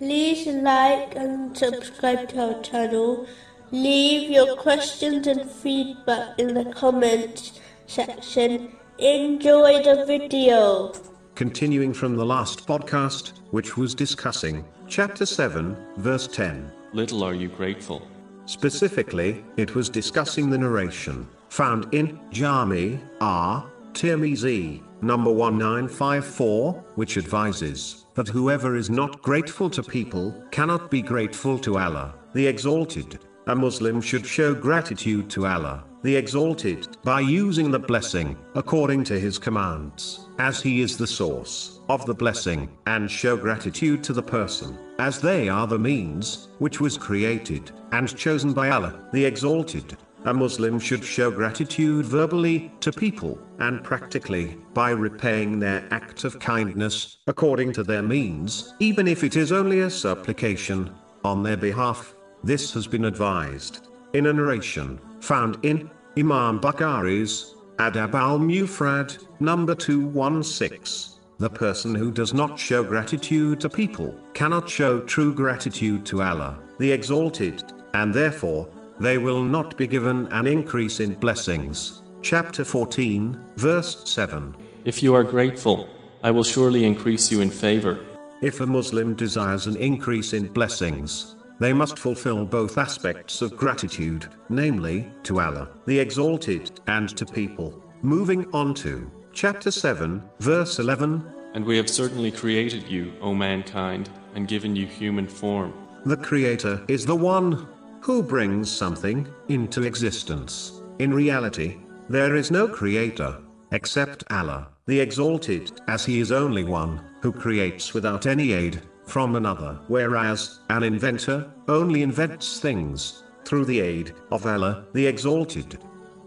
like and subscribe to our channel. Leave your questions and feedback in the comments section. Enjoy the video. Continuing from the last podcast, which was discussing chapter 7, verse 10. Little are you grateful. Specifically, it was discussing the narration found in Jami R. Tirmizi, number 1954, which advises that whoever is not grateful to people cannot be grateful to Allah, the Exalted. A Muslim should show gratitude to Allah, the Exalted, by using the blessing, according to His commands, as He is the source of the blessing, and show gratitude to the person, as they are the means, which was created, and chosen by Allah, the Exalted. A Muslim should show gratitude verbally to people, and practically, by repaying their act of kindness, according to their means, even if it is only a supplication, on their behalf. This has been advised in a narration found in Imam Bukhari's Adab al Mufrad, number 216. The person who does not show gratitude to people cannot show true gratitude to Allah, the Exalted, and therefore, they will not be given an increase in blessings. Chapter 14, verse 7. If you are grateful, I will surely increase you in favor. If a Muslim desires an increase in blessings, they must fulfill both aspects of gratitude, namely, to Allah, the Exalted, and to people. Moving on to chapter 7, verse 11. And we have certainly created you, O mankind, and given you human form. The Creator is the one who brings something into existence. In reality, there is no creator except Allah, the Exalted, as He is only one who creates without any aid from another, whereas an inventor only invents things through the aid of Allah, the Exalted.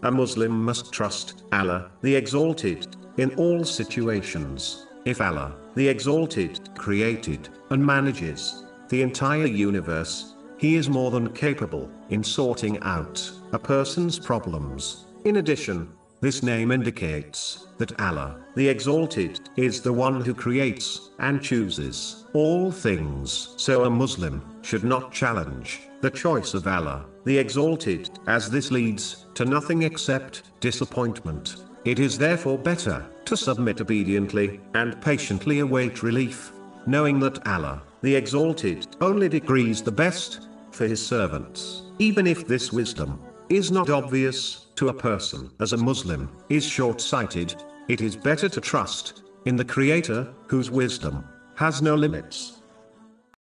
A Muslim must trust Allah, the Exalted, in all situations. If Allah, the Exalted, created and manages the entire universe, he is more than capable in sorting out a person's problems. In addition, this name indicates that Allah, the Exalted, is the one who creates and chooses all things. So a Muslim should not challenge the choice of Allah, the Exalted, as this leads to nothing except disappointment. It is therefore better to submit obediently and patiently await relief, knowing that Allah, the Exalted, only decrees the best for his servants, even if this wisdom is not obvious to a person as a Muslim is short-sighted, it is better to trust in the Creator, whose wisdom has no limits.